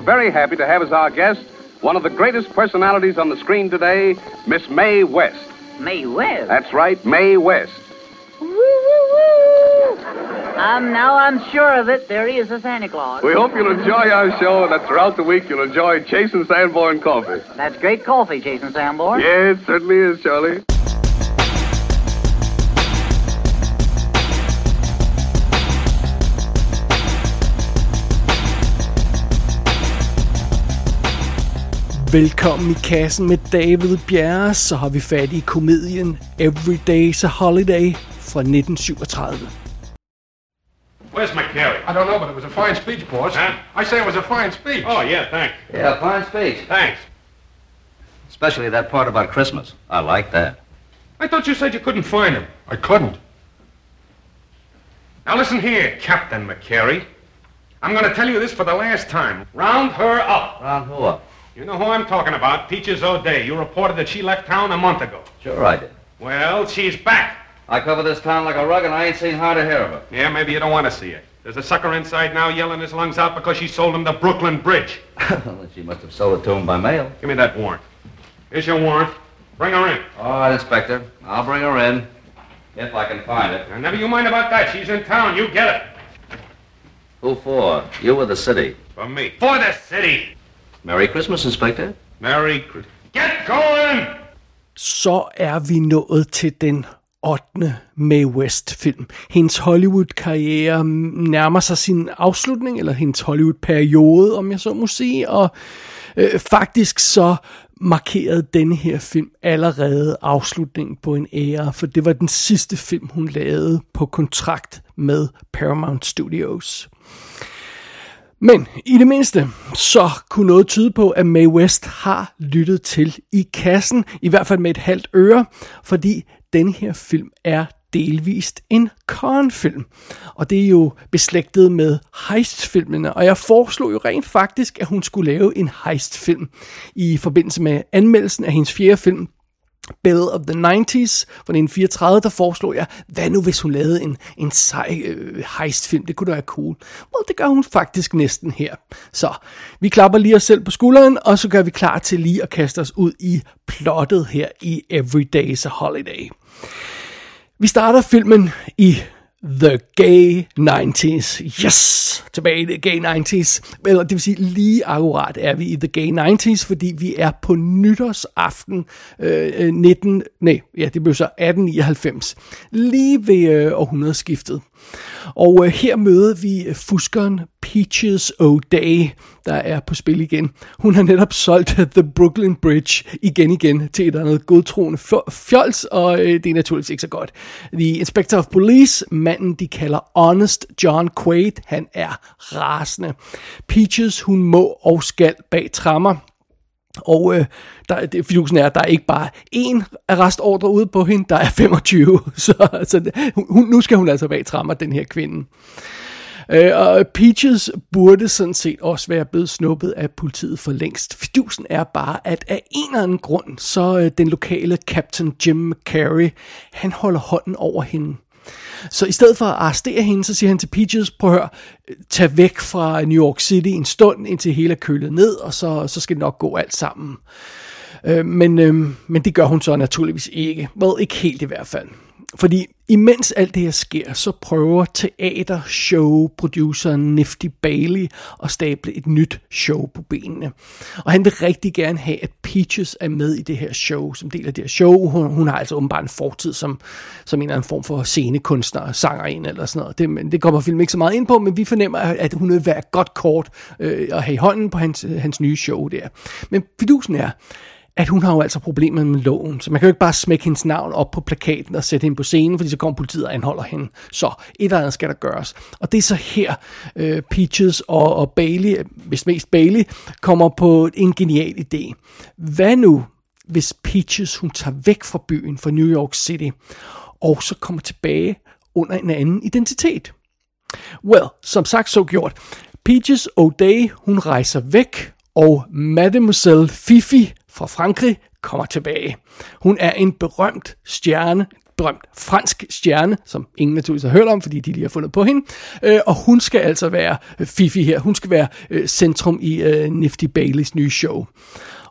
very happy to have as our guest one of the greatest personalities on the screen today, Miss Mae West. Mae West? That's right, Mae West. Woo, woo, woo. Um, now I'm sure of it. There is a Santa Claus. We hope you'll enjoy our show and that throughout the week you'll enjoy Chase and Sanborn coffee. That's great coffee, Jason Sanborn. Yes, it certainly is, Charlie. Velkommen i kassen med David Bjerre, så har vi fat i komedien Every Day's a Holiday fra 1937. Where's McCary? I don't know, but it was a fine speech, boss. Huh? I say it was a fine speech. Oh, yeah, thanks. Yeah, fine speech. Thanks. Especially that part about Christmas. I like that. I thought you said you couldn't find him. I couldn't. Now listen here, Captain McCary. I'm going to tell you this for the last time. Round her up. Round who up? You know who I'm talking about, Peaches O'Day. You reported that she left town a month ago. Sure I did. Well, she's back. I cover this town like a rug and I ain't seen hard to hear of her. Yeah, maybe you don't want to see her. There's a sucker inside now yelling his lungs out because she sold him the Brooklyn Bridge. well, she must have sold it to him by mail. Give me that warrant. Here's your warrant. Bring her in. All right, Inspector. I'll bring her in. If I can find it. Now, never you mind about that. She's in town. You get it. Who for? You or the city? For me. For the city. Merry Christmas, Inspector. Merry Christmas. Get going! Så er vi nået til den 8. Mae West-film. Hendes Hollywood-karriere nærmer sig sin afslutning, eller hendes Hollywood-periode, om jeg så må sige, og øh, faktisk så markerede denne her film allerede afslutningen på en ære, for det var den sidste film, hun lavede på kontrakt med Paramount Studios. Men i det mindste, så kunne noget tyde på, at Mae West har lyttet til i kassen, i hvert fald med et halvt øre, fordi den her film er delvist en Khan-film. Og det er jo beslægtet med heist-filmene, og jeg foreslog jo rent faktisk, at hun skulle lave en heist-film i forbindelse med anmeldelsen af hendes fjerde film, Bill of the 90s fra 1934, der foreslog jeg, hvad nu hvis hun lavede en, en sej øh, heistfilm, det kunne da være cool. Well, det gør hun faktisk næsten her. Så vi klapper lige os selv på skulderen, og så gør vi klar til lige at kaste os ud i plottet her i Every Day's a Holiday. Vi starter filmen i The Gay 90s. Yes! Tilbage i The Gay 90s. Eller det vil sige, lige akkurat er vi i The Gay 90s, fordi vi er på nytårsaften øh, øh 19... Nej, ja, det blev så 1899. Lige ved øh, århundredeskiftet. Og øh, her møder vi øh, fuskeren Peaches O'Day, der er på spil igen. Hun har netop solgt øh, The Brooklyn Bridge igen igen til et eller andet godtroende fjols, og øh, det er naturligvis ikke så godt. The Inspector of Police, manden de kalder Honest John Quaid, han er rasende. Peaches, hun må og skal bag trammer, og øh, der, det, fidusen er, at der er ikke bare én arrestordre ude på hende, der er 25. Så, så hun, nu skal hun altså bag trammer, den her kvinde. Øh, og Peaches burde sådan set også være blevet snuppet af politiet for længst. Fidusen er bare, at af en eller anden grund, så øh, den lokale Captain Jim McCary, han holder hånden over hende. Så i stedet for at arrestere hende, så siger han til Peaches, prøv at høre, tag væk fra New York City en stund, indtil hele er kølet ned, og så, så skal det nok gå alt sammen. Øh, men, øh, men det gør hun så naturligvis ikke. Well, ikke helt i hvert fald. Fordi imens alt det her sker, så prøver teater-show-produceren Nifty Bailey at stable et nyt show på benene. Og han vil rigtig gerne have, at Peaches er med i det her show, som del af det her show. Hun, hun har altså åbenbart en fortid som, som en eller anden form for scenekunstner, sangerinde eller sådan noget. Det, men det kommer filmen ikke så meget ind på, men vi fornemmer, at hun vil være godt kort øh, at have i hånden på hans, hans nye show der. Men fidusen er, at hun har jo altså problemer med loven, så man kan jo ikke bare smække hendes navn op på plakaten og sætte hende på scenen, fordi så kommer politiet og anholder hende. Så et eller andet skal der gøres. Og det er så her, øh, Peaches og, og Bailey, hvis mest Bailey, kommer på en genial idé. Hvad nu, hvis Peaches hun tager væk fra byen, fra New York City, og så kommer tilbage under en anden identitet? Well, som sagt så gjort. Peaches O'Day, hun rejser væk, og Mademoiselle Fifi fra Frankrig kommer tilbage. Hun er en berømt stjerne, berømt fransk stjerne, som ingen naturligvis har hørt om, fordi de lige har fundet på hende. Øh, og hun skal altså være øh, Fifi her. Hun skal være øh, centrum i øh, Nifty Baileys nye show.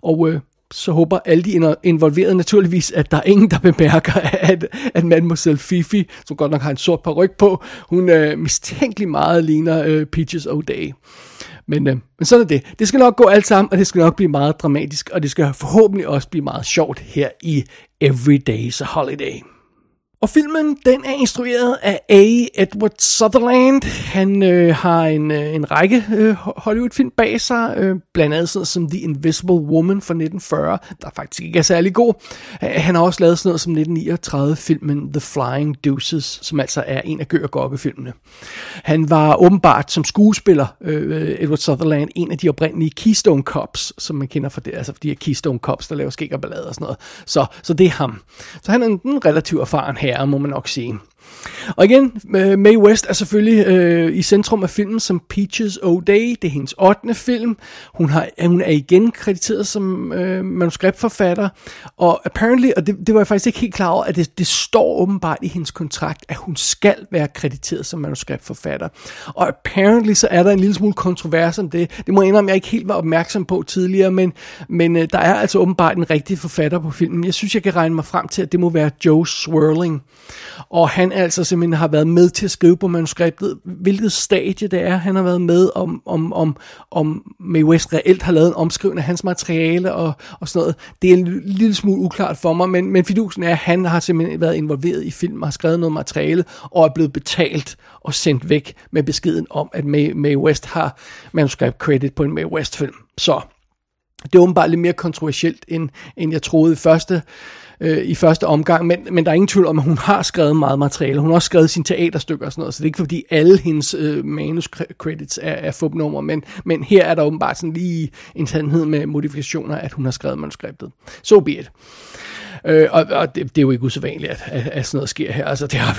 Og øh, så håber alle de involverede naturligvis, at der er ingen, der bemærker, at, at Mademoiselle Fifi, som godt nok har en sort ryg på, hun øh, mistænkeligt meget ligner øh, Peaches O'Day. Men, øh, men sådan er det. Det skal nok gå alt sammen, og det skal nok blive meget dramatisk, og det skal forhåbentlig også blive meget sjovt her i Everyday's Holiday. Og filmen, den er instrueret af A. Edward Sutherland. Han øh, har en, øh, en række øh, Hollywood-film bag sig, øh, blandt andet sådan som The Invisible Woman fra 1940, der faktisk ikke er særlig god. Han har også lavet sådan noget som 1939-filmen The Flying Deuces, som altså er en af Gør Gokke-filmene. Han var åbenbart som skuespiller, øh, Edward Sutherland, en af de oprindelige Keystone Cops, som man kender fra det, altså for de her Keystone Cops, der laver skæg og ballade og sådan noget. Så, så det er ham. Så han er en, en relativt erfaren her herre, må man nok sige. Og igen, øh, Mae West er selvfølgelig øh, i centrum af filmen som Peaches O'Day. Det er hendes 8. film. Hun, har, hun er igen krediteret som øh, manuskriptforfatter. Og apparently, og det, det var jeg faktisk ikke helt klar over, at det, det står åbenbart i hendes kontrakt, at hun skal være krediteret som manuskriptforfatter. Og apparently så er der en lille smule kontrovers om det. Det må jeg indrømme, jeg ikke helt var opmærksom på tidligere, men, men øh, der er altså åbenbart en rigtig forfatter på filmen. Jeg synes, jeg kan regne mig frem til, at det må være Joe Swirling. Og han altså simpelthen har været med til at skrive på manuskriptet, hvilket stadie det er, han har været med, om, om, om, om Mae West reelt har lavet en omskrivning af hans materiale og, og sådan noget. Det er en lille smule uklart for mig, men, men fidusen er, at han har simpelthen været involveret i film har skrevet noget materiale og er blevet betalt og sendt væk med beskeden om, at Mae, Mae West har manuskript credit på en Mae West film. Så det er åbenbart lidt mere kontroversielt, end, end jeg troede i første øh, i første omgang, men, men der er ingen tvivl om, at hun har skrevet meget materiale. Hun har også skrevet sine teaterstykker og sådan noget, så det er ikke fordi alle hendes øh, manuscredits er, er fupnummer, men, men her er der åbenbart sådan lige en sandhed med modifikationer, at hun har skrevet manuskriptet. So be it. Øh, og og det, det er jo ikke usædvanligt, at, at, at sådan noget sker her. Altså, det har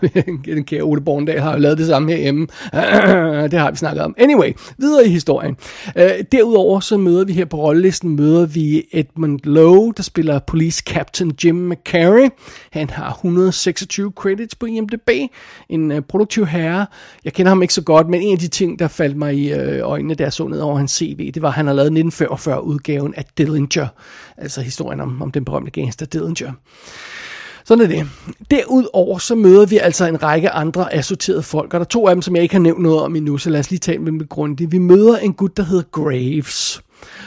vi, den kære Ole Borndal har jo lavet det samme herhjemme. det har vi snakket om. Anyway, videre i historien. Øh, derudover så møder vi her på rollelisten, møder vi Edmund Lowe, der spiller Police Captain Jim McCary. Han har 126 credits på IMDb. En øh, produktiv herre. Jeg kender ham ikke så godt, men en af de ting, der faldt mig i øh, øjnene, da jeg så ned over hans CV, det var, at han har lavet 1945 udgaven af Dillinger. Altså historien om, om den berømte Gangster Dillinger. Sådan er det. Derudover så møder vi altså en række andre assorterede folk, og der er to af dem, som jeg ikke har nævnt noget om endnu, så lad os lige tale med dem grundigt. Vi møder en gut, der hedder Graves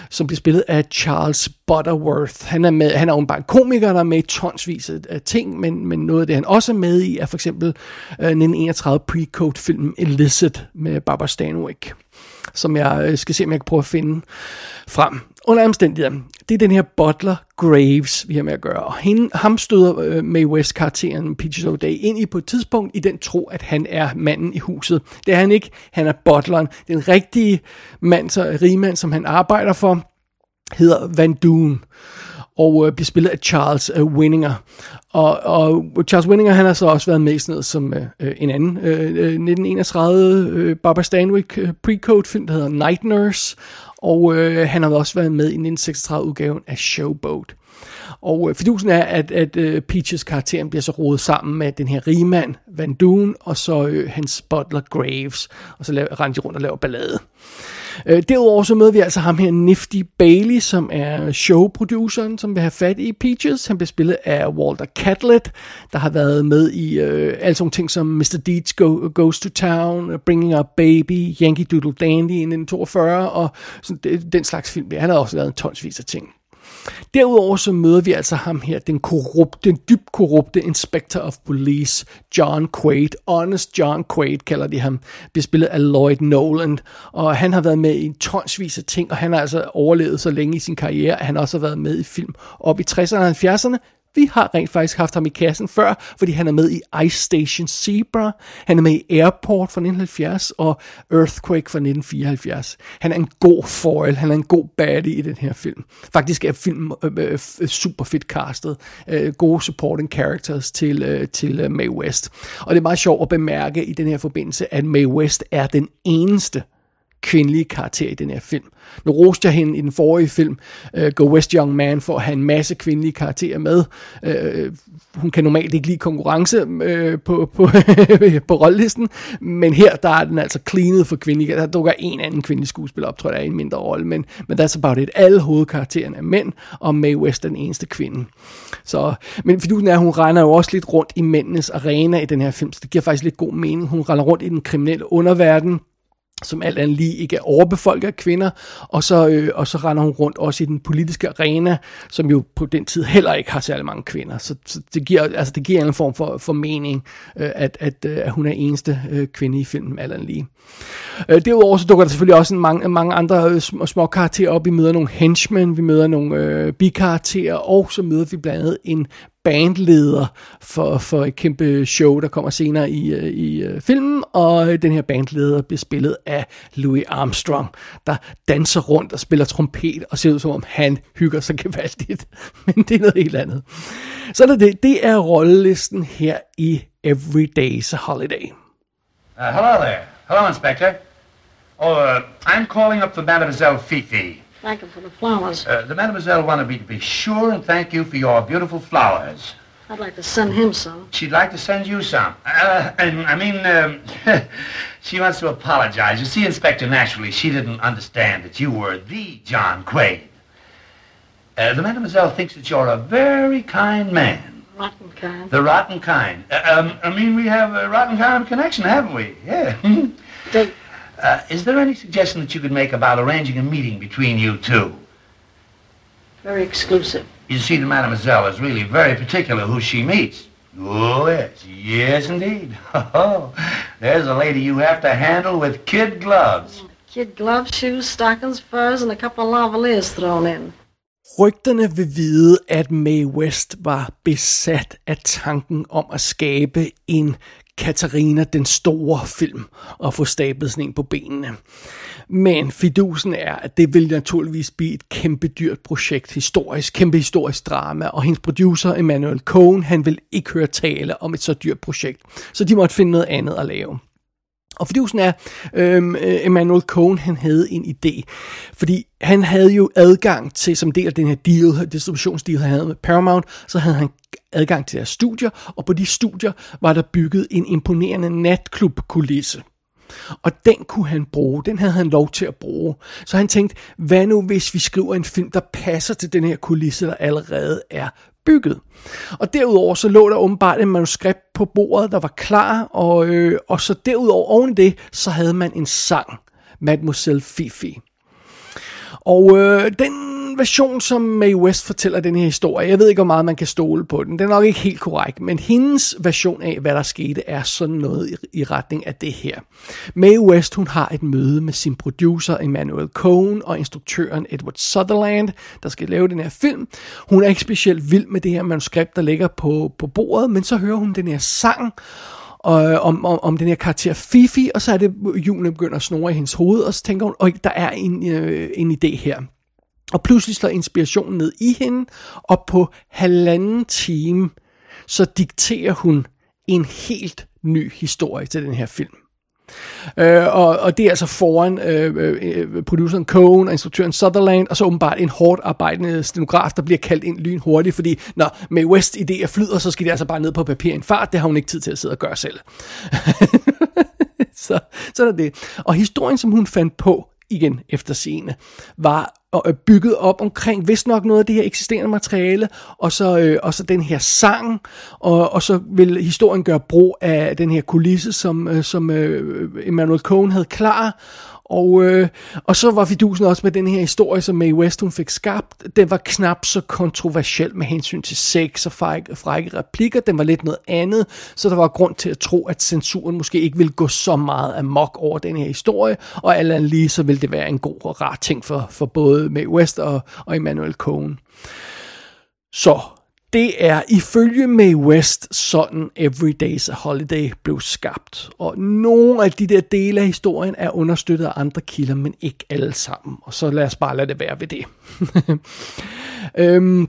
som bliver spillet af Charles Butterworth. Han er, med, han er jo bare en komiker, der er med i tonsvis af ting, men, men noget af det, han også er med i, er for eksempel øh, 1931 pre-code-filmen Illicit med Barbara Stanwyck som jeg øh, skal se, om jeg kan prøve at finde frem. Under omstændigheder, det er den her Butler Graves, vi har med at gøre. Og hende, ham støder øh, Mae West-karakteren Peaches O'Day ind i på et tidspunkt i den tro, at han er manden i huset. Det er han ikke. Han er butleren. Den rigtige mand, så rigmand, som han arbejder for, hedder Van Doon og øh, bliver spillet af Charles øh, Winninger. Og, og Charles Winninger, han har så også været med i sådan noget som øh, øh en anden øh, øh 1931 øh, Barbara Stanwyck øh, pre-code film, der hedder Night Nurse, og øh, han har også været med i 1936 udgaven af Showboat. Og øh, fidusen er, at, at øh, Peaches karakteren bliver så rodet sammen med den her rigmand, Van Doon, og så øh, hans butler Graves, og så laver, render de rundt og laver ballade. Øh, Øh, derudover så møder vi altså ham her, Nifty Bailey, som er showproduceren, som vil have fat i Peaches. Han bliver spillet af Walter Catlett, der har været med i øh, alle sådan ting som Mr. Deeds Go, Goes to Town, Bringing Up Baby, Yankee Doodle Dandy i 1942, og sådan, den slags film. Han har også lavet en tonsvis af ting. Derudover så møder vi altså ham her, den korrupte, den dybt korrupte Inspector of Police, John Quaid. Honest John Quaid kalder de ham. Bliver spillet af Lloyd Noland. Og han har været med i en tonsvis af ting, og han har altså overlevet så længe i sin karriere, at han også har været med i film op i 60'erne og 70'erne, vi har rent faktisk haft ham i kassen før, fordi han er med i Ice Station Zebra, han er med i Airport fra 1970 og Earthquake fra 1974. Han er en god foil, han er en god baddie i den her film. Faktisk er filmen øh, øh, øh, super fedt castet. Øh, gode supporting characters til, øh, til øh, Mae West. Og det er meget sjovt at bemærke i den her forbindelse, at Mae West er den eneste kvindelige karakter i den her film. Nu roste jeg hende i den forrige film, uh, Go West Young Man, for at have en masse kvindelige karakterer med. Uh, hun kan normalt ikke lide konkurrence uh, på, på, på rollelisten, men her der er den altså cleanet for kvindelige. Der dukker en anden kvindelig skuespiller op, tror jeg, der er en mindre rolle, men, men that's about it. Alle hovedkaraktererne er mænd, og Mae West er den eneste kvinde. Så, men fidusen er, at hun regner jo også lidt rundt i mændenes arena i den her film, så det giver faktisk lidt god mening. Hun render rundt i den kriminelle underverden, som alt andet lige ikke er overbefolket af kvinder, og så, øh, og så render hun rundt også i den politiske arena, som jo på den tid heller ikke har særlig mange kvinder. Så, så det, giver, altså, det giver en form for, for mening, øh, at, at, øh, at hun er eneste øh, kvinde i filmen, alt andet lige. Øh, derudover så dukker der selvfølgelig også en mange, mange andre øh, små, små karakterer op. Vi møder nogle henchmen, vi møder nogle øh, bikarakterer, og så møder vi blandt andet en bandleder for, for et kæmpe show, der kommer senere i, øh, i øh, filmen, og den her bandleder bliver spillet af Louis Armstrong, der danser rundt og spiller trompet, og ser ud som om han hygger sig gevaldigt, men det er noget helt andet. Så er det, det er rollelisten her i Every Day's Holiday. Uh, hello there. Hello, Inspector. Oh, uh, I'm calling up for Mademoiselle Fifi. Thank you for the flowers. Uh, the Mademoiselle wanted me to be sure and thank you for your beautiful flowers. I'd like to send him some. She'd like to send you some. Uh, and, I mean, um, she wants to apologize. You see, Inspector, naturally, she didn't understand that you were the John Quaid. Uh, the Mademoiselle thinks that you're a very kind man. Rotten kind. The rotten kind. Uh, um, I mean, we have a rotten kind of connection, haven't we? Yeah. Dig- Uh, is there any suggestion that you could make about arranging a meeting between you two? Very exclusive. You see, the mademoiselle is really very particular who she meets. Oh, yes. Yes, indeed. Oh, there's a lady you have to handle with kid gloves. Kid gloves, shoes, stockings, furs, and a couple of lavaliers thrown in. Rygterne vil vide, at Mae West var besat af tanken om at skabe en Katarina den store film og få stablet sådan en på benene. Men fidusen er, at det vil naturligvis blive et kæmpe dyrt projekt, historisk, kæmpe historisk drama, og hendes producer Emmanuel Cohen, han vil ikke høre tale om et så dyrt projekt, så de måtte finde noget andet at lave. Og fidusen er, øhm, øh, Emmanuel Cohen, han havde en idé. Fordi han havde jo adgang til, som del af den her deal, distributionsdeal, han havde med Paramount, så havde han adgang til deres studier, og på de studier var der bygget en imponerende natklubkulisse. Og den kunne han bruge, den havde han lov til at bruge. Så han tænkte, hvad nu hvis vi skriver en film, der passer til den her kulisse, der allerede er bygget. Og derudover så lå der åbenbart et manuskript på bordet, der var klar, og, øh, og så derudover oven det, så havde man en sang, Mademoiselle Fifi. Og øh, den version, som Mae West fortæller den her historie, jeg ved ikke, hvor meget man kan stole på den, den er nok ikke helt korrekt, men hendes version af, hvad der skete, er sådan noget i, i retning af det her. Mae West, hun har et møde med sin producer Emmanuel Cohen og instruktøren Edward Sutherland, der skal lave den her film. Hun er ikke specielt vild med det her manuskript, der ligger på, på bordet, men så hører hun den her sang, og, om, om, om den her karakter Fifi, og så er det, julen begynder at snore i hendes hoved, og så tænker hun, at der er en, øh, en idé her. Og pludselig slår inspirationen ned i hende, og på halvanden time, så dikterer hun en helt ny historie til den her film. Øh, og, og det er altså foran øh, øh, øh produceren Cohen og instruktøren Sutherland, og så åbenbart en hårdt arbejdende stenograf, der bliver kaldt ind lynhurtigt, fordi når Mae West idéer flyder, så skal det altså bare ned på papir i en fart, det har hun ikke tid til at sidde og gøre selv. så, så er det. Og historien, som hun fandt på, igen efter scene, var og øh, bygget op omkring vist nok noget af det her eksisterende materiale, og så, øh, og så den her sang, og, og så vil historien gøre brug af den her kulisse, som, øh, som øh, Emmanuel Cohen havde klar, og, øh, og så var fidusen også med den her historie, som Mae West hun fik skabt. Den var knap så kontroversiel med hensyn til sex og frække, frække replikker. Den var lidt noget andet, så der var grund til at tro, at censuren måske ikke ville gå så meget amok over den her historie. Og alt andet lige, så ville det være en god og rar ting for, for både Mae West og, og Emmanuel Cohen. Så det er ifølge Mae West sådan Every Day's a Holiday blev skabt. Og nogle af de der dele af historien er understøttet af andre kilder, men ikke alle sammen. Og så lad os bare lade det være ved det. øhm,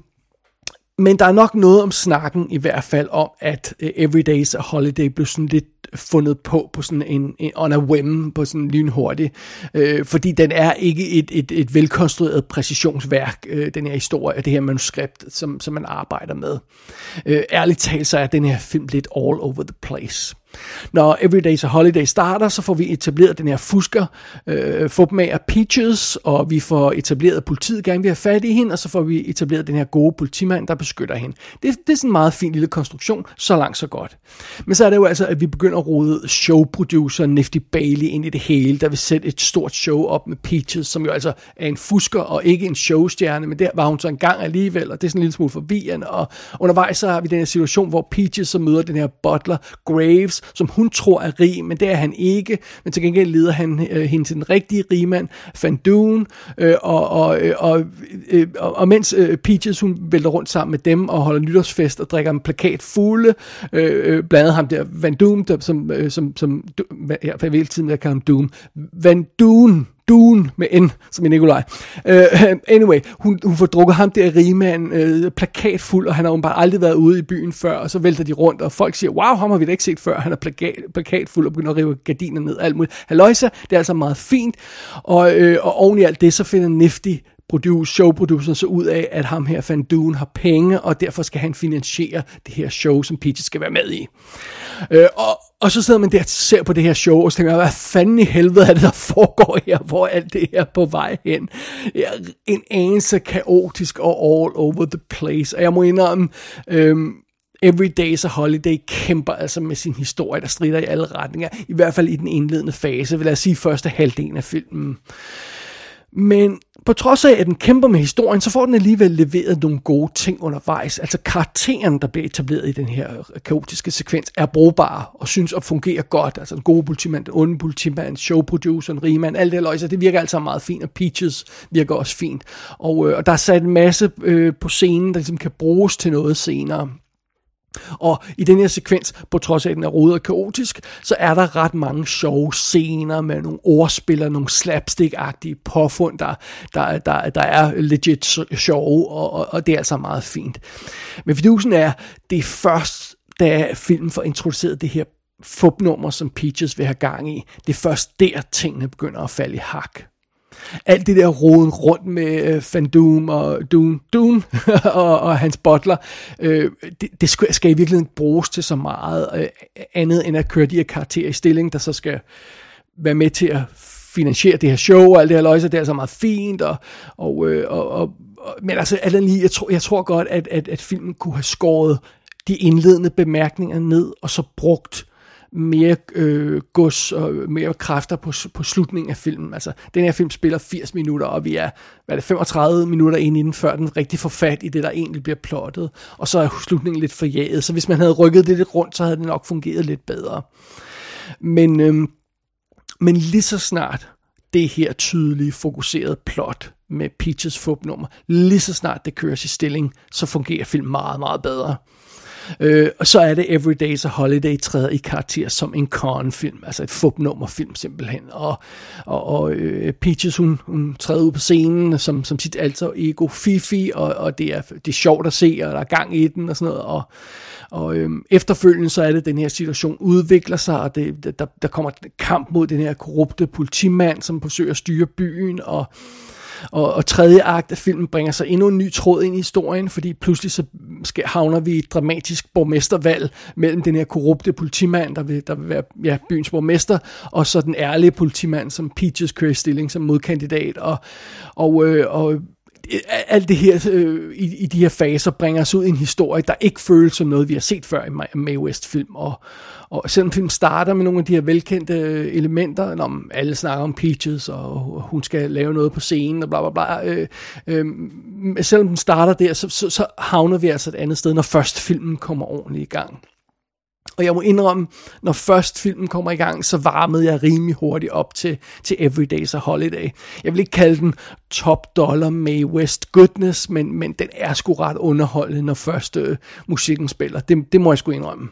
men der er nok noget om snakken i hvert fald om, at uh, Every Day's a Holiday blev sådan lidt fundet på på sådan en, en on a whim, på sådan lynhurtig, øh, fordi den er ikke et, et, et velkonstrueret præcisionsværk, øh, den her historie, det her manuskript, som, som man arbejder med. Øh, ærligt talt, så er den her film lidt all over the place. Når Everyday's a Holiday starter, så får vi etableret den her fusker, øh, får dem af Peaches, og vi får etableret, at politiet gerne vil have fat i hende, og så får vi etableret den her gode politimand, der beskytter hende. Det, det er sådan en meget fin lille konstruktion, så langt så godt. Men så er det jo altså, at vi begynder at rode showproducer Nifty Bailey ind i det hele, der vil sætte et stort show op med Peaches, som jo altså er en fusker og ikke en showstjerne, men der var hun så engang alligevel, og det er sådan en lille smule forvirrende, og undervejs så har vi den her situation, hvor Peaches så møder den her butler, Graves, som hun tror er rig, men det er han ikke. Men til gengæld leder han øh, hende til den rigtige rigmand, Van Doon, øh, og, og, øh, og, øh, og, og mens øh, Peaches hun vælter rundt sammen med dem og holder nytårsfest og drikker en plakat fulde, øh, øh, blandt ham der Van Doom, der, som, øh, som, som jeg, jeg vil tiden, jeg kalder ham Doom, Van Doon, Dune med N, som i Nikolaj. Uh, anyway, hun, hun får drukket ham der rigmand øh, uh, plakatfuld, og han har jo bare aldrig været ude i byen før, og så vælter de rundt, og folk siger, wow, ham har vi da ikke set før, han er plakat, plakatfuld, og begynder at rive gardiner ned, alt muligt. Halløjsa, det er altså meget fint, og, uh, og oven i alt det, så finder Nifty produce, showproduceren så ud af, at ham her Van Dune har penge, og derfor skal han finansiere det her show, som Peaches skal være med i. Øh, og, og så sidder man der og ser på det her show, og så tænker hvad fanden i helvede er det, der foregår her, hvor alt det her på vej hen. Ja, en anelse kaotisk og all over the place. Og jeg må indrømme, øhm, Every Day's a Holiday kæmper altså med sin historie, der strider i alle retninger. I hvert fald i den indledende fase, vil jeg sige første halvdelen af filmen. Men på trods af, at den kæmper med historien, så får den alligevel leveret nogle gode ting undervejs. Altså karakteren, der bliver etableret i den her øh, kaotiske sekvens, er brugbare og synes at fungere godt. Altså en god politimand, en onde politimand, showproduceren, rigmand, alt det løjse, det virker altså meget fint, og Peaches virker også fint. Og, øh, og der er sat en masse øh, på scenen, der ligesom kan bruges til noget senere. Og i den her sekvens, på trods af at den er rodet og kaotisk, så er der ret mange sjove scener med nogle ordspil og nogle slapstick-agtige påfund, der, der, der, der er legit sjove, og, og, og det er altså meget fint. Men fidusen er, det er først, da filmen får introduceret det her fupnummer, som Peaches vil have gang i, det er først der, tingene begynder at falde i hak alt det der roden rundt med øh, Van Doom og Dune, Dune og, og hans butler, øh, det, det skal, skal i virkeligheden bruges til så meget øh, andet end at køre de her karakterer i stilling, der så skal være med til at finansiere det her show og alt det her løjse, det er så meget fint, og, og, øh, og, og, og men altså alt lige, jeg tror, jeg tror godt, at, at, at filmen kunne have skåret de indledende bemærkninger ned, og så brugt mere øh, gods og mere kræfter på, på slutningen af filmen. Altså, den her film spiller 80 minutter, og vi er, hvad er det, 35 minutter inde inden, før den rigtig får fat i det, der egentlig bliver plottet. Og så er slutningen lidt forjaget, så hvis man havde rykket det lidt rundt, så havde det nok fungeret lidt bedre. Men, øh, men lige så snart det her tydelige, fokuserede plot med Peaches fupnummer, lige så snart det køres i stilling, så fungerer filmen meget, meget bedre. Øh, og så er det Every Day's a Holiday træder i karakter som en con-film, altså et fupnummerfilm simpelthen. Og, og, og øh, Peaches, hun, hun træder ud på scenen som, som sit alter ego Fifi, og, og det, er, det er sjovt at se, og der er gang i den og sådan noget. Og, og øh, efterfølgende så er det, at den her situation udvikler sig, og det, der, der kommer kamp mod den her korrupte politimand, som forsøger at styre byen, og og, og tredje akt af filmen bringer så endnu en ny tråd ind i historien, fordi pludselig så skal, havner vi i et dramatisk borgmestervalg mellem den her korrupte politimand, der vil, der vil være ja, byens borgmester, og så den ærlige politimand, som Peaches kører i stilling som modkandidat. Og, og, øh, og alt det her øh, i, i de her faser bringer os ud i en historie, der ikke føles som noget, vi har set før i Mae West-film. Og, og selvom filmen starter med nogle af de her velkendte øh, elementer, når alle snakker om Peaches, og hun skal lave noget på scenen, og bla bla bla, øh, øh, selvom den starter der, så, så, så havner vi altså et andet sted, når først filmen kommer ordentligt i gang. Og jeg må indrømme, når først filmen kommer i gang, så varmede jeg rimelig hurtigt op til, til Everyday's a Holiday. Jeg vil ikke kalde den top dollar May West goodness, men, men den er sgu ret underholdende, når først øh, musikken spiller. Det, det må jeg sgu indrømme.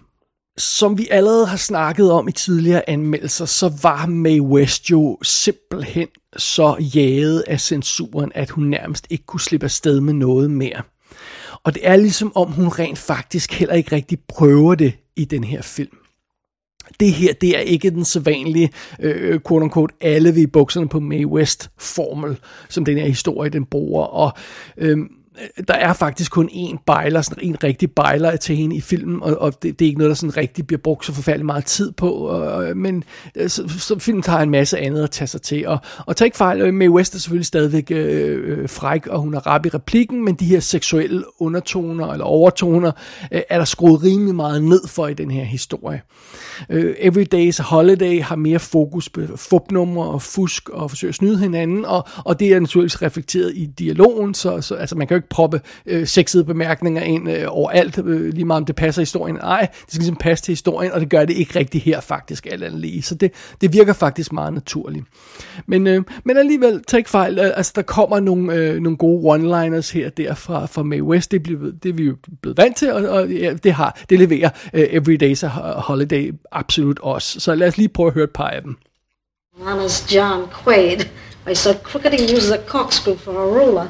Som vi allerede har snakket om i tidligere anmeldelser, så var May West jo simpelthen så jaget af censuren, at hun nærmest ikke kunne slippe afsted med noget mere. Og det er ligesom om, hun rent faktisk heller ikke rigtig prøver det i den her film det her, det er ikke den sædvanlige, øh, quote unquote, alle vi bukserne på Mae West formel, som den her historie, den bruger. Og øh, Øh, der er faktisk kun én bejler, sådan en rigtig bejler til hende i filmen, og, og det, det er ikke noget, der sådan rigtig bliver brugt så forfærdelig meget tid på, og, men øh, så, så filmen tager en masse andet at tage sig til, og, og tag ikke fejl, øh, Mae West er selvfølgelig stadigvæk øh, fræk, og hun er rap i replikken, men de her seksuelle undertoner, eller overtoner, øh, er der skruet rimelig meget ned for i den her historie. Øh, Every Day's Holiday har mere fokus på fupnumre og fusk, og forsøger at snyde hinanden, og, og det er naturligvis reflekteret i dialogen, så, så altså man kan jo ikke proppe øh, sexede bemærkninger ind øh, overalt, øh, lige meget om det passer historien. Nej, det skal ligesom passe til historien, og det gør det ikke rigtigt her faktisk, alt andet lige. Så det, det virker faktisk meget naturligt. Men, øh, men alligevel, tag ikke fejl, øh, altså der kommer nogle, øh, nogle gode one-liners her der fra, fra Mae West, det, bliver, det er vi jo blevet vant til, og, og ja, det har, det leverer øh, Everyday's a Holiday absolut også. Så lad os lige prøve at høre et par af dem. Honest John Quaid. I said cricketing uses a corkscrew for a ruler.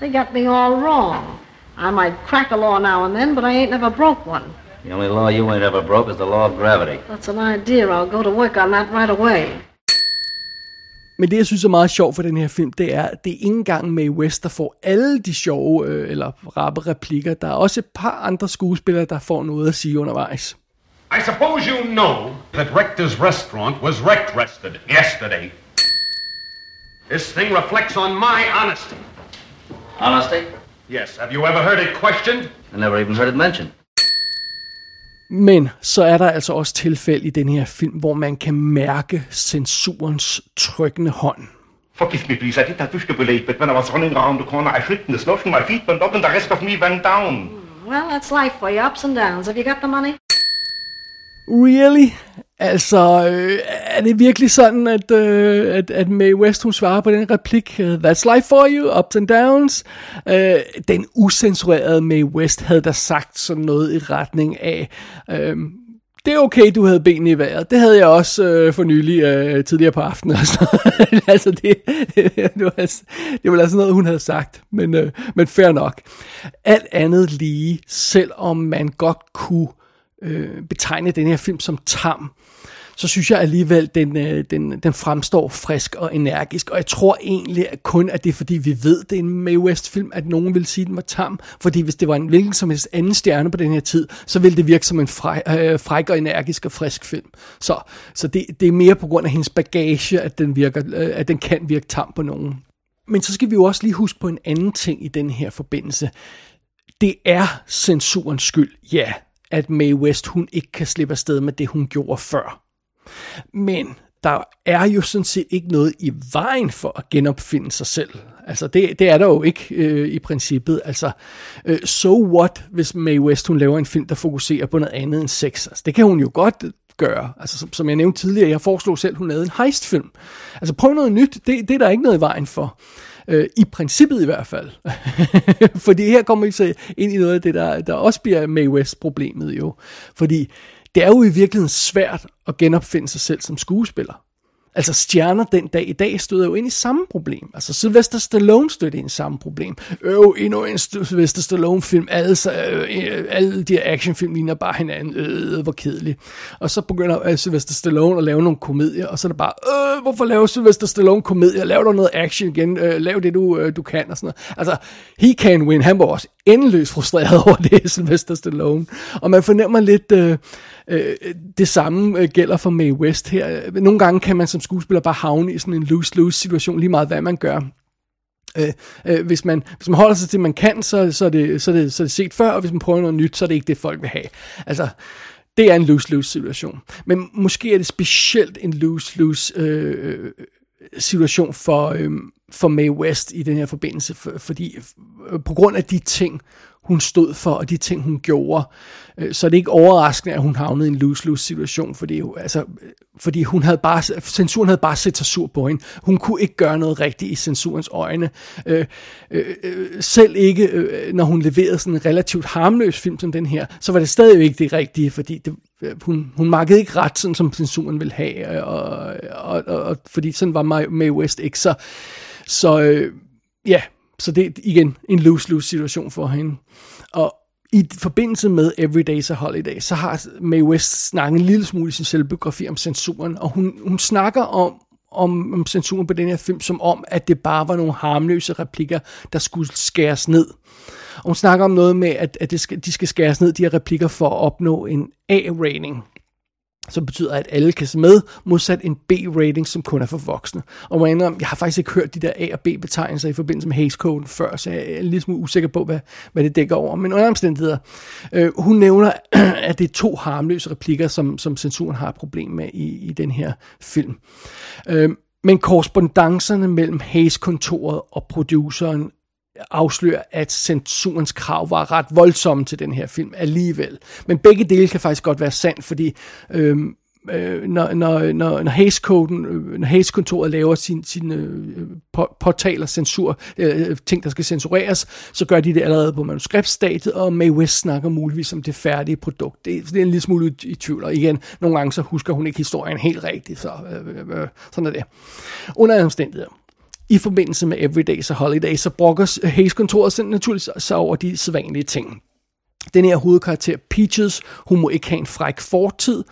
They got me all wrong. I might crack a law now and then, but I ain't never broke one. The only law you ain't ever broke is the law of gravity. That's an idea. I'll go to work on that right away. Men det, jeg synes er meget sjovt for den her film, det er, at det er ikke engang Mae West, der får alle de sjove øh, eller rappe replikker. Der er også et par andre skuespillere, der får noget at sige undervejs. I suppose you know that Rector's restaurant was wrecked rested yesterday. This thing reflects on my honesty. Honesty? Yes, have you ever heard it questioned? I never even heard it mentioned. Men så er der altså også tilfælde i den her film, hvor man kan mærke censurens trykkende hånd. Forgive me, please. I did not wish to be late, but when I was running around the corner, I slipped in the snow, my feet went up and the rest of me went down. Well, that's life for you, ups and downs. Have you got the money? Really? Altså, øh, er det virkelig sådan, at, øh, at, at Mae West, hun svarer på den replik, øh, That's life for you, ups and downs. Øh, den usensurerede Mae West havde da sagt sådan noget i retning af, øh, det er okay, du havde benene i vejret. Det havde jeg også øh, for nylig, øh, tidligere på aftenen. altså, det, det, var, altså, det var altså noget, hun havde sagt, men, øh, men fair nok. Alt andet lige, selvom man godt kunne øh, betegne den her film som tam, så synes jeg alligevel, den, øh, den, den fremstår frisk og energisk. Og jeg tror egentlig at kun, at det er fordi, vi ved, det er en Mae West-film, at nogen vil sige, at den var tam. Fordi hvis det var en hvilken som helst anden stjerne på den her tid, så ville det virke som en fræk, øh, fræk og energisk og frisk film. Så, så det, det er mere på grund af hendes bagage, at den, virker, øh, at den kan virke tam på nogen. Men så skal vi jo også lige huske på en anden ting i den her forbindelse. Det er censurens skyld, ja, at Mae West hun ikke kan slippe afsted med det, hun gjorde før. Men der er jo sådan set ikke noget i vejen for at genopfinde sig selv. Altså det, det er der jo ikke øh, i princippet. Altså, øh, so what, hvis Mae West hun laver en film, der fokuserer på noget andet end sex? Altså, det kan hun jo godt gøre. Altså, som, som jeg nævnte tidligere, jeg foreslog selv, hun lavede en heistfilm. Altså prøv noget nyt, det, det er der ikke noget i vejen for. Øh, I princippet i hvert fald. Fordi her kommer vi så ind i noget af det, der, der også bliver Mae West problemet jo. Fordi det er jo i virkeligheden svært at genopfinde sig selv som skuespiller. Altså stjerner den dag i dag støder jo ind i samme problem. Altså Sylvester Stallone stødte ind i samme problem. Øv, endnu en Sylvester Stallone film. Alle, øh, alle de her actionfilm ligner bare hinanden. Øh, øh, øh hvor kedeligt. Og så begynder øh, Sylvester Stallone at lave nogle komedier, og så er det bare, øh, hvorfor laver Sylvester Stallone komedier? Lav dig noget action igen. Øh, lav det, du, øh, du kan, og sådan noget. Altså, he can win. Han var også endeløst frustreret over det, Sylvester Stallone. Og man fornemmer lidt... Øh, Øh, det samme øh, gælder for Mae West her. Nogle gange kan man som skuespiller bare havne i sådan en lose-lose situation, lige meget hvad man gør. Øh, øh, hvis, man, hvis man holder sig til, man kan, så, så, er det, så, er det, så er det set før, og hvis man prøver noget nyt, så er det ikke det, folk vil have. Altså, det er en lose-lose situation. Men måske er det specielt en lose-lose øh, situation for, øh, for Mae West i den her forbindelse, for, fordi øh, på grund af de ting, hun stod for, og de ting, hun gjorde. Øh, så det er ikke overraskende, at hun havnede i en lose-lose situation, fordi, øh, altså, fordi hun havde bare, censuren havde bare set sig sur på hende. Hun kunne ikke gøre noget rigtigt i censurens øjne. Øh, øh, øh selv ikke, når hun leverede sådan en relativt harmløs film som den her, så var det stadig ikke det rigtige, fordi det, hun, hun markede ikke ret, sådan som censuren ville have, og, og, og, og fordi sådan var Mae West ikke. Så, så øh, ja, så det er igen en lose-lose situation for hende. Og i forbindelse med Everyday's a Holiday, så har Mae West snakket en lille smule i sin selvbiografi om censuren, og hun, hun snakker om, om, om censuren på den her film, som om, at det bare var nogle harmløse replikker, der skulle skæres ned. Og hun snakker om noget med, at, at det skal, de skal skæres ned, de her replikker, for at opnå en A-rating som betyder, at alle kan se med, modsat en B-rating, som kun er for voksne. Og må jeg, jeg har faktisk ikke hørt de der A- og B-betegnelser i forbindelse med Hays Code før, så jeg er lidt smule usikker på, hvad, hvad det dækker over. Men under omstændigheder, øh, hun nævner, at det er to harmløse replikker, som, som censuren har et problem med i, i den her film. Øh, men korrespondancerne mellem Hayes-kontoret og produceren afslører, at censurens krav var ret voldsomme til den her film alligevel. Men begge dele kan faktisk godt være sandt, fordi øhm, øh, når, når, når, når Hayes-koden, øh, når Hayes-kontoret laver sin, sin øh, på, påtaler censur, øh, ting, der skal censureres, så gør de det allerede på manuskriptstadiet, og Mae West snakker muligvis om det færdige produkt. Det, det er en lille smule i, i tvivl, og igen, nogle gange så husker hun ikke historien helt rigtigt, så øh, øh, øh sådan er det. Under omstændigheder i forbindelse med Everydays og Holidays, så brokker Hayes-kontoret naturligvis sig over de sædvanlige ting. Den her hovedkarakter, Peaches, hun må ikke have en fræk fortid.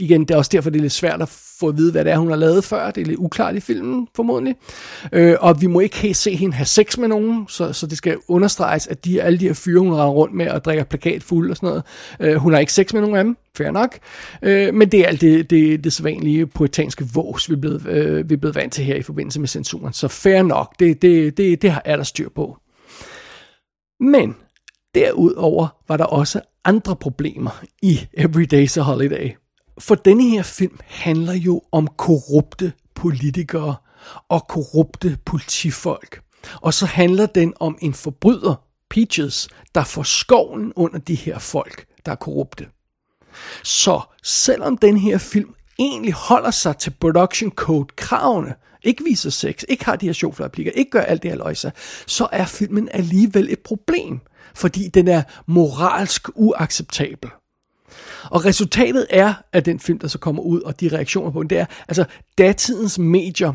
Igen, det er også derfor, det er lidt svært at få at vide, hvad det er, hun har lavet før. Det er lidt uklart i filmen, formodentlig. Øh, og vi må ikke helt se hende have sex med nogen, så, så det skal understreges, at de, alle de her fyre, hun render rundt med og drikker plakat fuld og sådan noget, øh, hun har ikke sex med nogen af dem, fair nok. Øh, men det er alt det, det, det sædvanlige poetanske vås, vi er, blevet, øh, vi er blevet vant til her i forbindelse med censuren. Så fair nok, det, det, det, det er der styr på. Men derudover var der også andre problemer i Everyday's a Holiday. For denne her film handler jo om korrupte politikere og korrupte politifolk. Og så handler den om en forbryder, Peaches, der får skoven under de her folk, der er korrupte. Så selvom den her film egentlig holder sig til production code kravene, ikke viser sex, ikke har de her sjovfløjplikker, ikke gør alt det her løjse, så er filmen alligevel et problem, fordi den er moralsk uacceptabel. Og resultatet er, at den film, der så kommer ud, og de reaktioner på den, det er, altså datidens medier,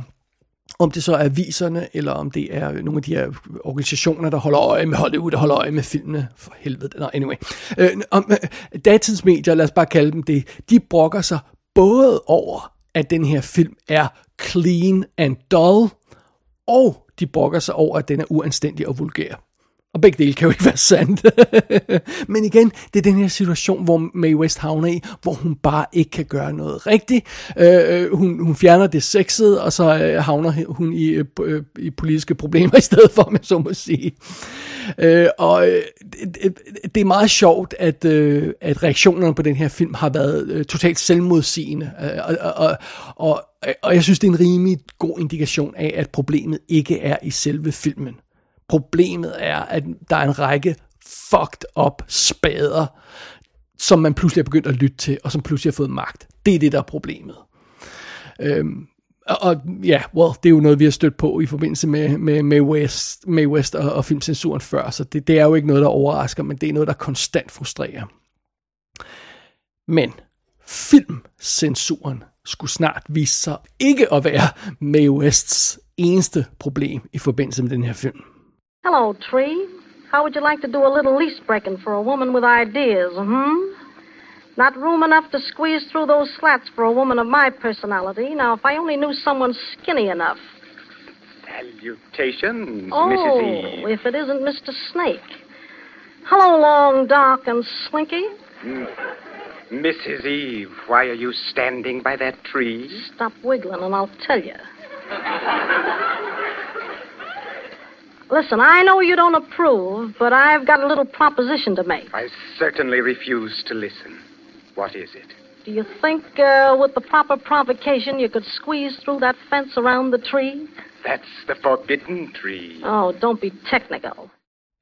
om det så er aviserne, eller om det er øh, nogle af de her organisationer, der holder øje med Hollywood, der holder øje med filmene, for helvede, no, anyway. Øh, om, øh, datidens medier, lad os bare kalde dem det, de brokker sig både over, at den her film er clean and dull, og de brokker sig over, at den er uanstændig og vulgær. Og begge dele kan jo ikke være sandt. Men igen, det er den her situation, hvor Mae West havner i, hvor hun bare ikke kan gøre noget rigtigt. Øh, øh hun, hun fjerner det sexede, og så øh, havner hun i, øh, øh, i politiske problemer i stedet for, man så må sige. Øh, og øh, det, det er meget sjovt, at, øh, at reaktionerne på den her film har været øh, totalt selvmodsigende. Øh, og, og, og, og jeg synes, det er en rimelig god indikation af, at problemet ikke er i selve filmen. Problemet er, at der er en række fucked up spader, som man pludselig er begyndt at lytte til, og som pludselig har fået magt. Det er det, der er problemet. Øhm, og ja, well, det er jo noget, vi har stødt på i forbindelse med, med, med, West, med West og, og filmcensuren før, så det, det er jo ikke noget, der overrasker, men det er noget, der konstant frustrerer. Men filmcensuren skulle snart vise sig ikke at være Mae Wests eneste problem i forbindelse med den her film. Hello, Tree. How would you like to do a little lease breaking for a woman with ideas, hmm? Not room enough to squeeze through those slats for a woman of my personality. Now, if I only knew someone skinny enough. Salutations, Oh, Mrs. Eve. Oh, if it isn't Mr. Snake. Hello, long, dark, and slinky. Mrs. Eve, why are you standing by that tree? Stop wiggling and I'll tell you. Listen, I know you don't approve, but I've got a little proposition to make. I certainly refuse to listen. What is it? Do you think, uh, with the proper provocation, you could squeeze through that fence around the tree? That's the forbidden tree. Oh, don't be technical.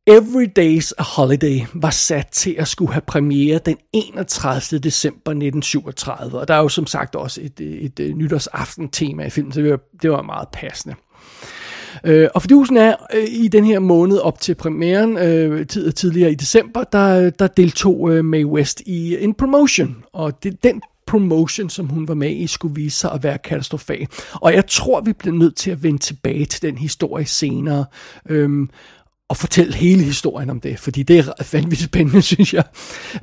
Every Day's a Holiday var sat til at skulle have premiere den 31. december 1937, og der er jo som sagt også et, et, et nytårsaften-tema i filmen, så det var, det var meget passende. Øh, og fidusen er, øh, i den her måned op til premieren, øh, tid, tidligere i december, der, der deltog øh, Mae West i en promotion, og det, den promotion, som hun var med i, skulle vise sig at være katastrofal. Og jeg tror, vi bliver nødt til at vende tilbage til den historie senere. Øhm, og fortælle hele historien om det, fordi det er vanvittigt spændende, synes jeg.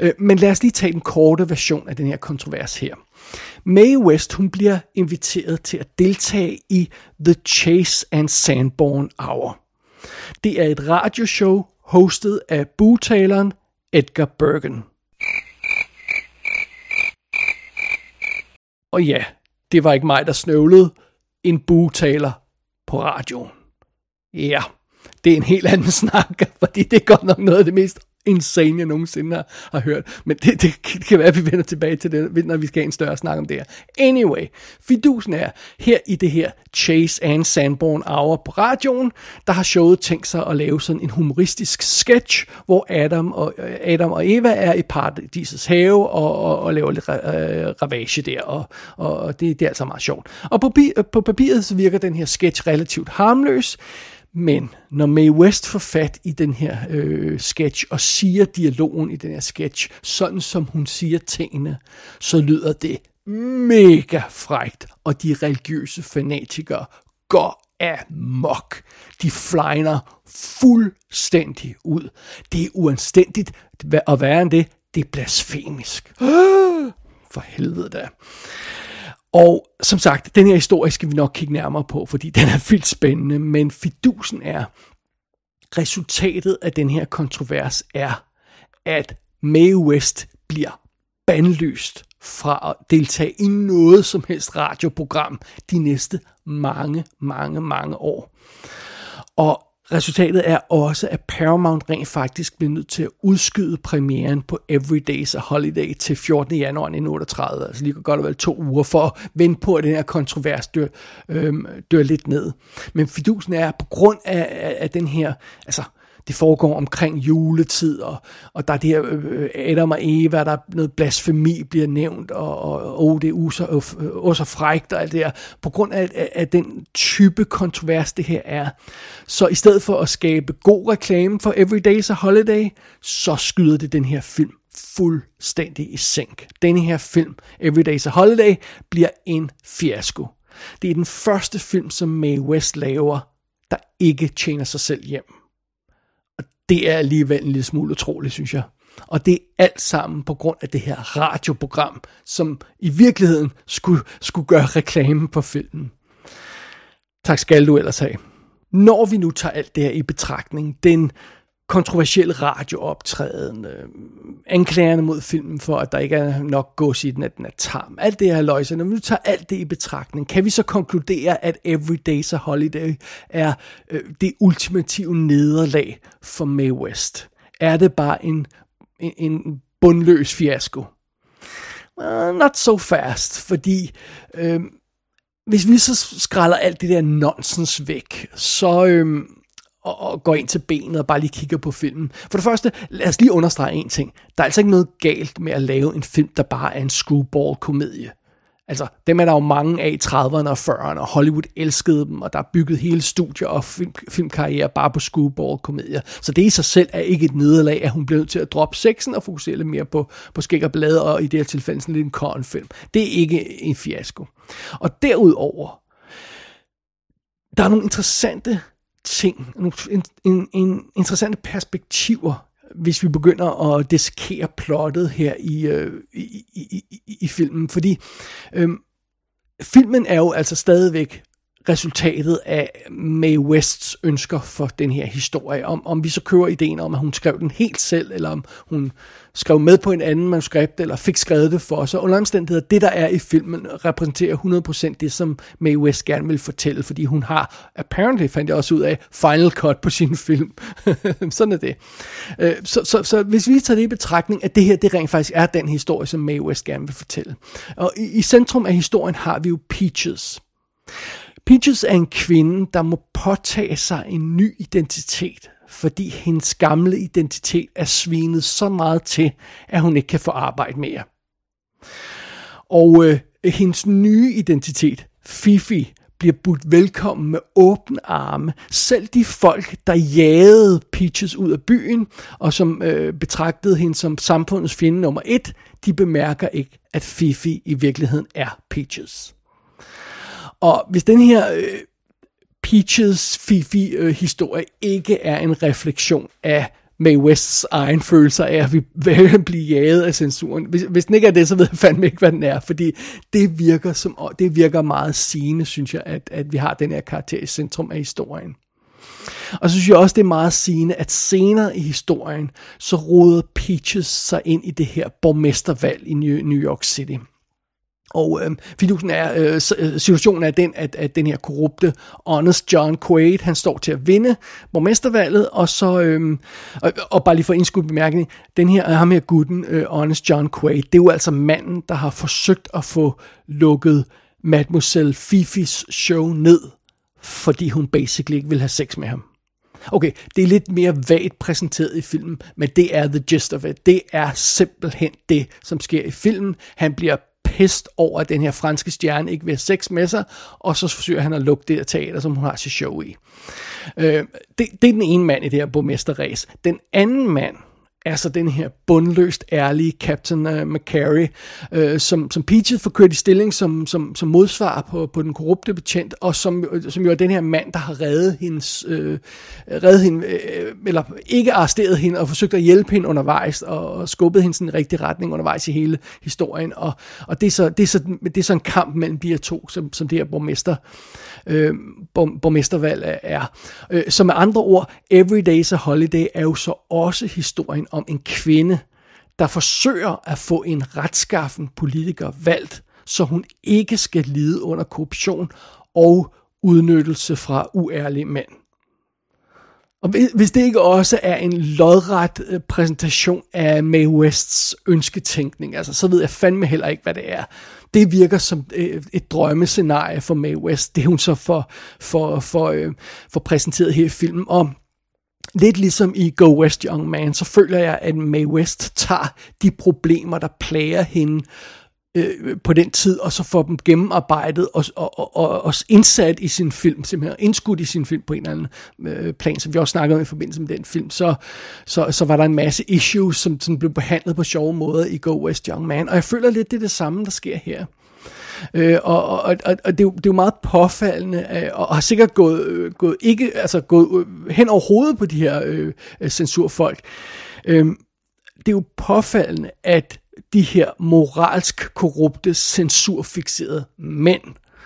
Øh, men lad os lige tage den korte version af den her kontrovers her. Mae West, hun bliver inviteret til at deltage i The Chase and Sanborn Hour. Det er et radioshow hostet af butaleren Edgar Bergen. Og ja, det var ikke mig, der snøvlede en butaler på radioen. Ja, det er en helt anden snak, fordi det er godt nok noget af det mest insane, jeg nogensinde har, har hørt. Men det, det kan være, at vi vender tilbage til det, når vi skal have en større snak om det her. Anyway, fidusen er, her i det her Chase and Sanborn Hour på radioen, der har showet tænkt sig at lave sådan en humoristisk sketch, hvor Adam og, Adam og Eva er i paradisets have og, og, og laver lidt øh, ravage der, og, og det, det er altså meget sjovt. Og på, på papiret så virker den her sketch relativt harmløs, men når Mae West får fat i den her øh, sketch og siger dialogen i den her sketch, sådan som hun siger tingene, så lyder det mega frægt, og de religiøse fanatikere går af mok. De flyner fuldstændig ud. Det er uanstændigt, og værre end det, det er blasfemisk. For helvede da. Og som sagt, den her historie skal vi nok kigge nærmere på, fordi den er vildt spændende, men fidusen er, resultatet af den her kontrovers er, at Mae West bliver bandlyst fra at deltage i noget som helst radioprogram de næste mange, mange, mange år. Og Resultatet er også, at Paramount rent faktisk bliver nødt til at udskyde premieren på Every Day's a Holiday til 14. januar 1938. Altså lige godt og vel to uger for at vente på, at den her kontrovers dør, øhm, dør lidt ned. Men fidusen er, på grund af, af, af den her, altså det foregår omkring juletid, og, og der er det her øh, Adam og Eva, der er noget blasfemi bliver nævnt, og, og oh, det er også, også øh, frægt og alt det her, på grund af, af, af den type kontrovers, det her er. Så i stedet for at skabe god reklame for Every Day's a Holiday, så skyder det den her film fuldstændig i sænk. Denne her film, Every Day's a Holiday, bliver en fiasko. Det er den første film, som Mae West laver, der ikke tjener sig selv hjem det er alligevel en lille smule utroligt, synes jeg. Og det er alt sammen på grund af det her radioprogram, som i virkeligheden skulle, skulle gøre reklame på filmen. Tak skal du ellers have. Når vi nu tager alt det her i betragtning, den kontroversiel radiooptræden, øh, anklagerne mod filmen for, at der ikke er nok gås i den, at den er tam. Alt det her løjse. Når vi nu tager alt det i betragtning, kan vi så konkludere, at Every Day's a Holiday er øh, det ultimative nederlag for Mae West? Er det bare en, en, en bundløs fiasko? Uh, not so fast, fordi øh, hvis vi så skræller alt det der nonsens væk, så... Øh, og, og går ind til benet og bare lige kigger på filmen. For det første, lad os lige understrege en ting. Der er altså ikke noget galt med at lave en film, der bare er en screwball-komedie. Altså, dem er der jo mange af i 30'erne og 40'erne, og Hollywood elskede dem, og der er bygget hele studier og film, filmkarriere bare på screwball-komedier. Så det i sig selv er ikke et nederlag, at hun blev nødt til at droppe sexen og fokusere lidt mere på, på skæg og blade, og i det her tilfælde sådan lidt en kornfilm. Det er ikke en fiasko. Og derudover, der er nogle interessante ting, nogle en, en, en interessante perspektiver, hvis vi begynder at dissekere plottet her i, øh, i, i, i, i filmen. Fordi øh, filmen er jo altså stadigvæk resultatet af Mae Wests ønsker for den her historie. Om, om vi så kører ideen om, at hun skrev den helt selv, eller om hun skrev med på en anden manuskript, eller fik skrevet det for sig. Under omstændigheder, det der er i filmen, repræsenterer 100% det, som Mae West gerne vil fortælle, fordi hun har, apparently fandt jeg også ud af, final cut på sin film. Sådan er det. Øh, så, så, så hvis vi tager det i betragtning, at det her, det rent faktisk er den historie, som Mae West gerne vil fortælle. Og i, i centrum af historien har vi jo Peaches. Peaches er en kvinde, der må påtage sig en ny identitet, fordi hendes gamle identitet er svinet så meget til, at hun ikke kan få arbejde mere. Og øh, hendes nye identitet, Fifi, bliver budt velkommen med åbne arme. Selv de folk, der jagede Peaches ud af byen, og som øh, betragtede hende som samfundets fjende nummer et, de bemærker ikke, at Fifi i virkeligheden er Peaches. Og hvis den her øh, Peaches Fifi-historie øh, ikke er en refleksion af Mae Wests egen følelser af at vi vil blive jaget af censuren. Hvis, hvis den ikke er det, så ved jeg fandme ikke, hvad den er, fordi det virker, som, det virker meget sigende, synes jeg, at, at vi har den her karakter i centrum af historien. Og så synes jeg også, det er meget sigende, at senere i historien, så roder Peaches sig ind i det her borgmestervalg i New York City. Og øh, fidusen er, øh, øh, situationen er den, at, at den her korrupte, honest John Quaid, han står til at vinde borgmestervalget, og så, øh, og, og bare lige for indskudt bemærkning, den her, øh, ham her gutten, øh, honest John Quaid, det er jo altså manden, der har forsøgt at få lukket Mademoiselle Fifis show ned, fordi hun basically ikke vil have sex med ham. Okay, det er lidt mere vagt præsenteret i filmen, men det er the gist of it. Det er simpelthen det, som sker i filmen. Han bliver pest over, at den her franske stjerne ikke vil have sex med sig, og så forsøger han at lukke det teater, som hun har sit show i. Øh, det, det er den ene mand i det her borgmesterræs. Den anden mand, er så den her bundløst ærlige Captain øh, uh, McCary, uh, øh, som, som Peaches får kørt i stilling som, som, som modsvar på, på den korrupte betjent, og som, som jo er den her mand, der har reddet hendes, uh, reddet hende, uh, eller ikke arresteret hende, og forsøgt at hjælpe hende undervejs, og, og skubbet hende i den rigtige retning undervejs i hele historien, og, og det, er så, det, er så, det er så en kamp mellem de her to, som, som det her borgmester øh, borgmestervalg er. Øh, så med andre ord, Every Day's a Holiday er jo så også historien om en kvinde, der forsøger at få en retskaffen politiker valgt, så hun ikke skal lide under korruption og udnyttelse fra uærlige mænd. Og hvis det ikke også er en lodret øh, præsentation af Mae Wests ønsketænkning, altså, så ved jeg fandme heller ikke, hvad det er det virker som øh, et drømmescenarie for Mae West. Det hun så for, for, for, øh, for præsenteret her i filmen. Og lidt ligesom i Go West Young Man, så føler jeg, at Mae West tager de problemer, der plager hende, øh, på den tid, og så får dem gennemarbejdet og, og, og, og, og indsat i sin film, simpelthen indskudt i sin film på en eller anden øh, plan, som vi også snakkede om i forbindelse med den film, så, så, så var der en masse issues, som, som blev behandlet på sjove måder i Go West Young Man, og jeg føler lidt, det er det samme, der sker her. Øh, og, og, og, og det, er jo, det er jo meget påfaldende, øh, og har sikkert gået, øh, gået, ikke, altså gået øh, hen over hovedet på de her øh, øh, censurfolk. Øh, det er jo påfaldende, at de her moralsk korrupte, censurfixerede mænd,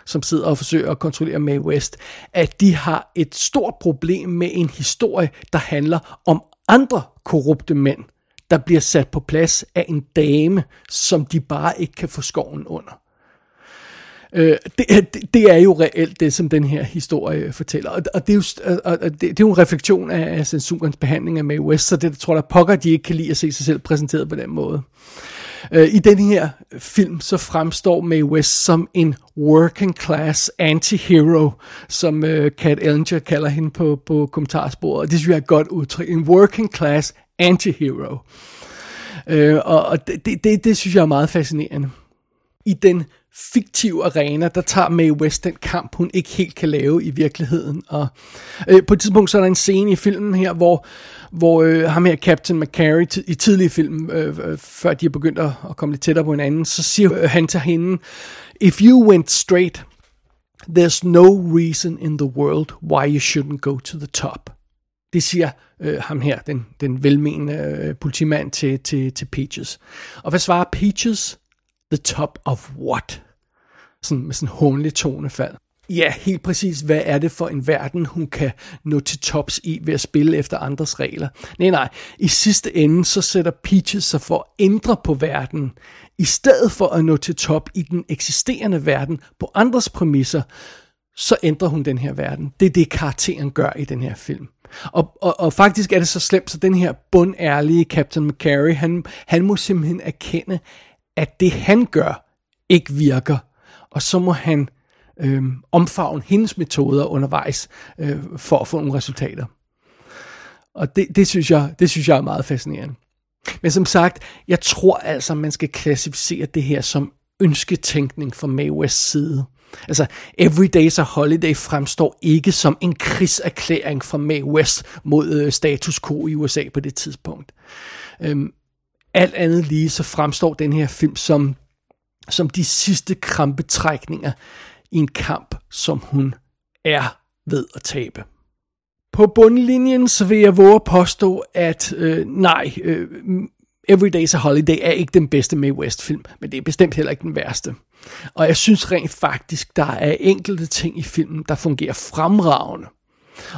som sidder og forsøger at kontrollere Mae West, at de har et stort problem med en historie, der handler om andre korrupte mænd, der bliver sat på plads af en dame, som de bare ikke kan få skoven under. Øh, det, øh, det, det er jo reelt det, som den her historie fortæller. Og, og, det, er jo, og det, det er jo en refleksion af, af censurens behandling af Mae West, så det tror jeg, pokker, de ikke kan lide at se sig selv præsenteret på den måde. Øh, I den her film så fremstår Mae West som en working class anti-hero, som uh, Kat Ellinger kalder hende på, på kommentarsporet. Det synes jeg er et godt udtryk. En working class anti-hero. Uh, og og det, det, det synes jeg er meget fascinerende. I den fiktiv arena, der tager Mae West den kamp, hun ikke helt kan lave i virkeligheden. Og øh, på et tidspunkt så er der en scene i filmen her, hvor, hvor øh, ham her, Captain McCary, t- i tidlige film, øh, øh, før de er begyndt at, at komme lidt tættere på hinanden, så siger øh, han til hende, If you went straight, there's no reason in the world why you shouldn't go to the top. Det siger øh, ham her, den, den velmenende øh, politimand til, til, til Peaches. Og hvad svarer Peaches? The top of what? Sådan med sådan håndelig tonefald. Ja, helt præcis. Hvad er det for en verden, hun kan nå til tops i ved at spille efter andres regler? Nej, nej. I sidste ende, så sætter Peaches sig for at ændre på verden. I stedet for at nå til top i den eksisterende verden på andres præmisser, så ændrer hun den her verden. Det er det, karakteren gør i den her film. Og, og, og faktisk er det så slemt, så den her bundærlige Captain McCary, han, han må simpelthen erkende, at det han gør ikke virker. Og så må han øh, omfavne hendes metoder undervejs øh, for at få nogle resultater. Og det, det, synes jeg, det synes jeg er meget fascinerende. Men som sagt, jeg tror altså, man skal klassificere det her som ønsketænkning fra Mae Wests side. Altså, Every Day's a Holiday fremstår ikke som en krigserklæring fra Mae West mod øh, status quo i USA på det tidspunkt. Øhm, alt andet lige, så fremstår den her film som, som de sidste krampetrækninger i en kamp, som hun er ved at tabe. På bundlinjen så vil jeg våge at påstå, at øh, nej, øh, Every Day's a Holiday er ikke den bedste Mae West film, men det er bestemt heller ikke den værste. Og jeg synes rent faktisk, der er enkelte ting i filmen, der fungerer fremragende.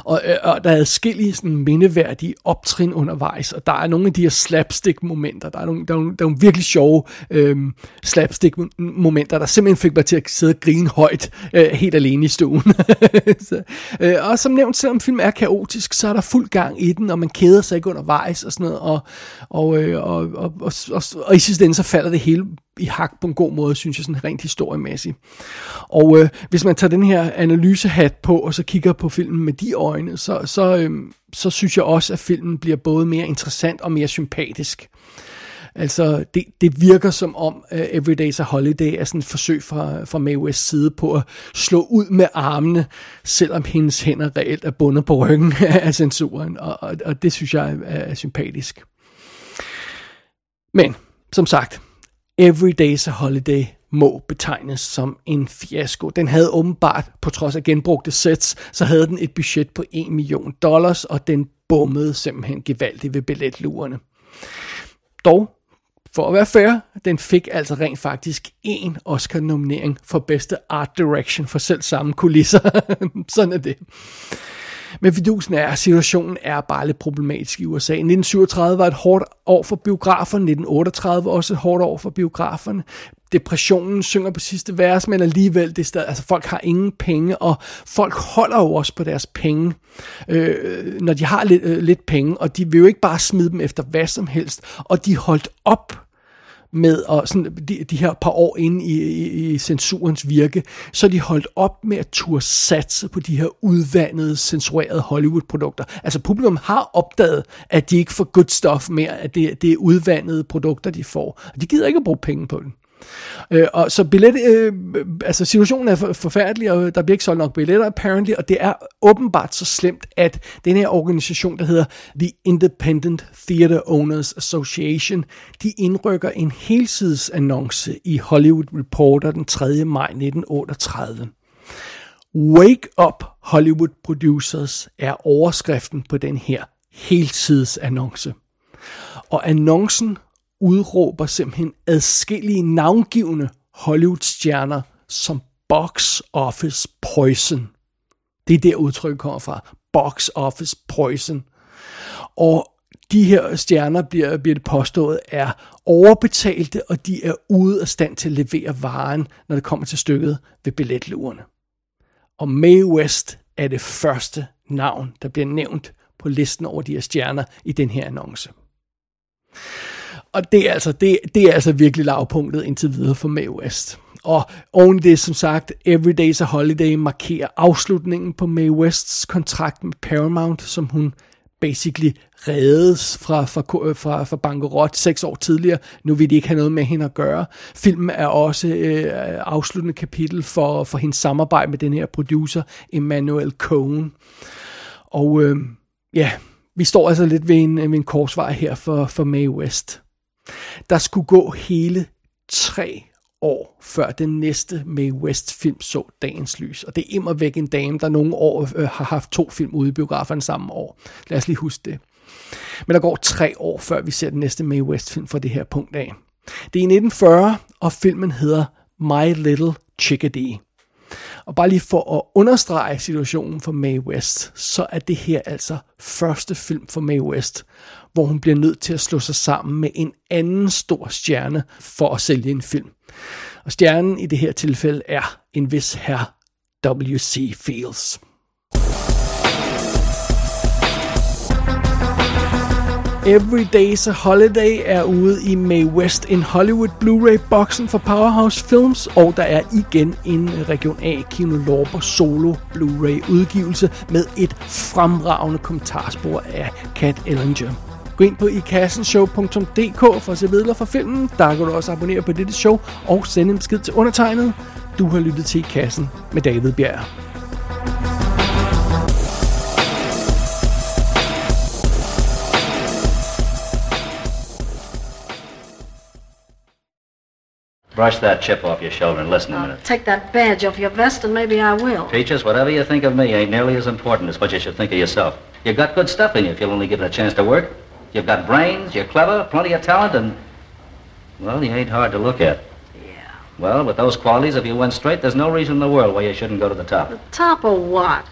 Og, øh, og der er adskillige sådan mindeværdige optrin undervejs, og der er nogle af de her slapstick-momenter, der er nogle, der er nogle, der er nogle virkelig sjove øhm, slapstick-momenter, der simpelthen fik mig til at sidde og grine højt øh, helt alene i stuen. så, øh, og som nævnt, selvom film er kaotisk, så er der fuld gang i den, og man keder sig ikke undervejs og sådan noget, og, og, øh, og, og, og, og, og i sidste ende så falder det hele i hak på en god måde, synes jeg, sådan rent historiemæssigt. Og øh, hvis man tager den her analysehat på, og så kigger på filmen med de øjne, så, så, øh, så synes jeg også, at filmen bliver både mere interessant og mere sympatisk. Altså, det, det virker som om øh, uh, Everyday's a Holiday er sådan et forsøg fra, fra Mae West's side på at slå ud med armene, selvom hendes hænder reelt er bundet på ryggen af censuren, og, og, og det synes jeg er, er sympatisk. Men, som sagt, Every Day's a Holiday må betegnes som en fiasko. Den havde åbenbart, på trods af genbrugte sets, så havde den et budget på 1 million dollars, og den bummede simpelthen gevaldigt ved billetlurene. Dog, for at være fair, den fik altså rent faktisk en Oscar-nominering for bedste art direction for selv samme kulisser. Sådan er det. Men fidusen er, at situationen er bare lidt problematisk i USA. 1937 var et hårdt år for biograferne, 1938 også et hårdt år for biograferne. Depressionen synger på sidste vers, men alligevel, det er stadig, altså folk har ingen penge, og folk holder jo også på deres penge, øh, når de har lidt, øh, lidt penge, og de vil jo ikke bare smide dem efter hvad som helst, og de holdt op med og sådan, de, de her par år inde i, i, i censurens virke, så de holdt op med at turde satse på de her udvandede, censurerede Hollywood-produkter. Altså publikum har opdaget, at de ikke får good stuff mere, at det, det er udvandede produkter, de får. Og de gider ikke at bruge penge på den. Øh, og så billet, øh, altså situationen er forfærdelig, og der bliver ikke solgt nok billetter apparently, og det er åbenbart så slemt, at den her organisation, der hedder The Independent Theater Owners Association, de indrykker en helsidesannonce i Hollywood Reporter den 3. maj 1938. Wake up Hollywood Producers er overskriften på den her helsidesannonce. Og annoncen udråber simpelthen adskillige navngivende Hollywood-stjerner som box office poison. Det er der udtrykket kommer fra. Box office poison. Og de her stjerner bliver, bliver det påstået er overbetalte, og de er ude af stand til at levere varen, når det kommer til stykket ved billetlurene. Og Mae West er det første navn, der bliver nævnt på listen over de her stjerner i den her annonce. Og det er altså, det, det er altså virkelig lavpunktet indtil videre for Mae West. Og oven det, som sagt, Every Day's a Holiday markerer afslutningen på Mae Wests kontrakt med Paramount, som hun basically reddes fra, fra, fra, fra bankerot seks år tidligere. Nu vil de ikke have noget med hende at gøre. Filmen er også øh, afsluttende kapitel for, for hendes samarbejde med den her producer, Emmanuel Cohen. Og øh, ja, vi står altså lidt ved en, øh, ved en korsvej her for, for Mae West. Der skulle gå hele tre år, før den næste Mae West film så dagens lys. Og det er immer væk en dame, der nogle år øh, har haft to film ude i biograferne samme år. Lad os lige huske det. Men der går tre år, før vi ser den næste Mae West film fra det her punkt af. Det er i 1940, og filmen hedder My Little Chickadee. Og bare lige for at understrege situationen for Mae West, så er det her altså første film for Mae West, hvor hun bliver nødt til at slå sig sammen med en anden stor stjerne for at sælge en film. Og stjernen i det her tilfælde er en vis herr W.C. Fields. Every Day's a Holiday er ude i May West in Hollywood Blu-ray-boksen for Powerhouse Films, og der er igen en Region A Kino Lorber solo Blu-ray udgivelse med et fremragende kommentarspor af Cat Ellinger. Gå ind på ikassenshow.dk for at se videre fra filmen. Der kan du også abonnere på dette show og sende en besked til undertegnet. Du har lyttet til I Kassen med David Bjerg. Brush that chip off your shoulder and listen a minute. Take that badge off your vest and maybe I will. Peaches, whatever you think of me ain't nearly as important as what you should think of yourself. You got good stuff in you if you'll only give it a chance to work. You've got brains, you're clever, plenty of talent, and, well, you ain't hard to look at. Yeah. Well, with those qualities, if you went straight, there's no reason in the world why you shouldn't go to the top. The top of what?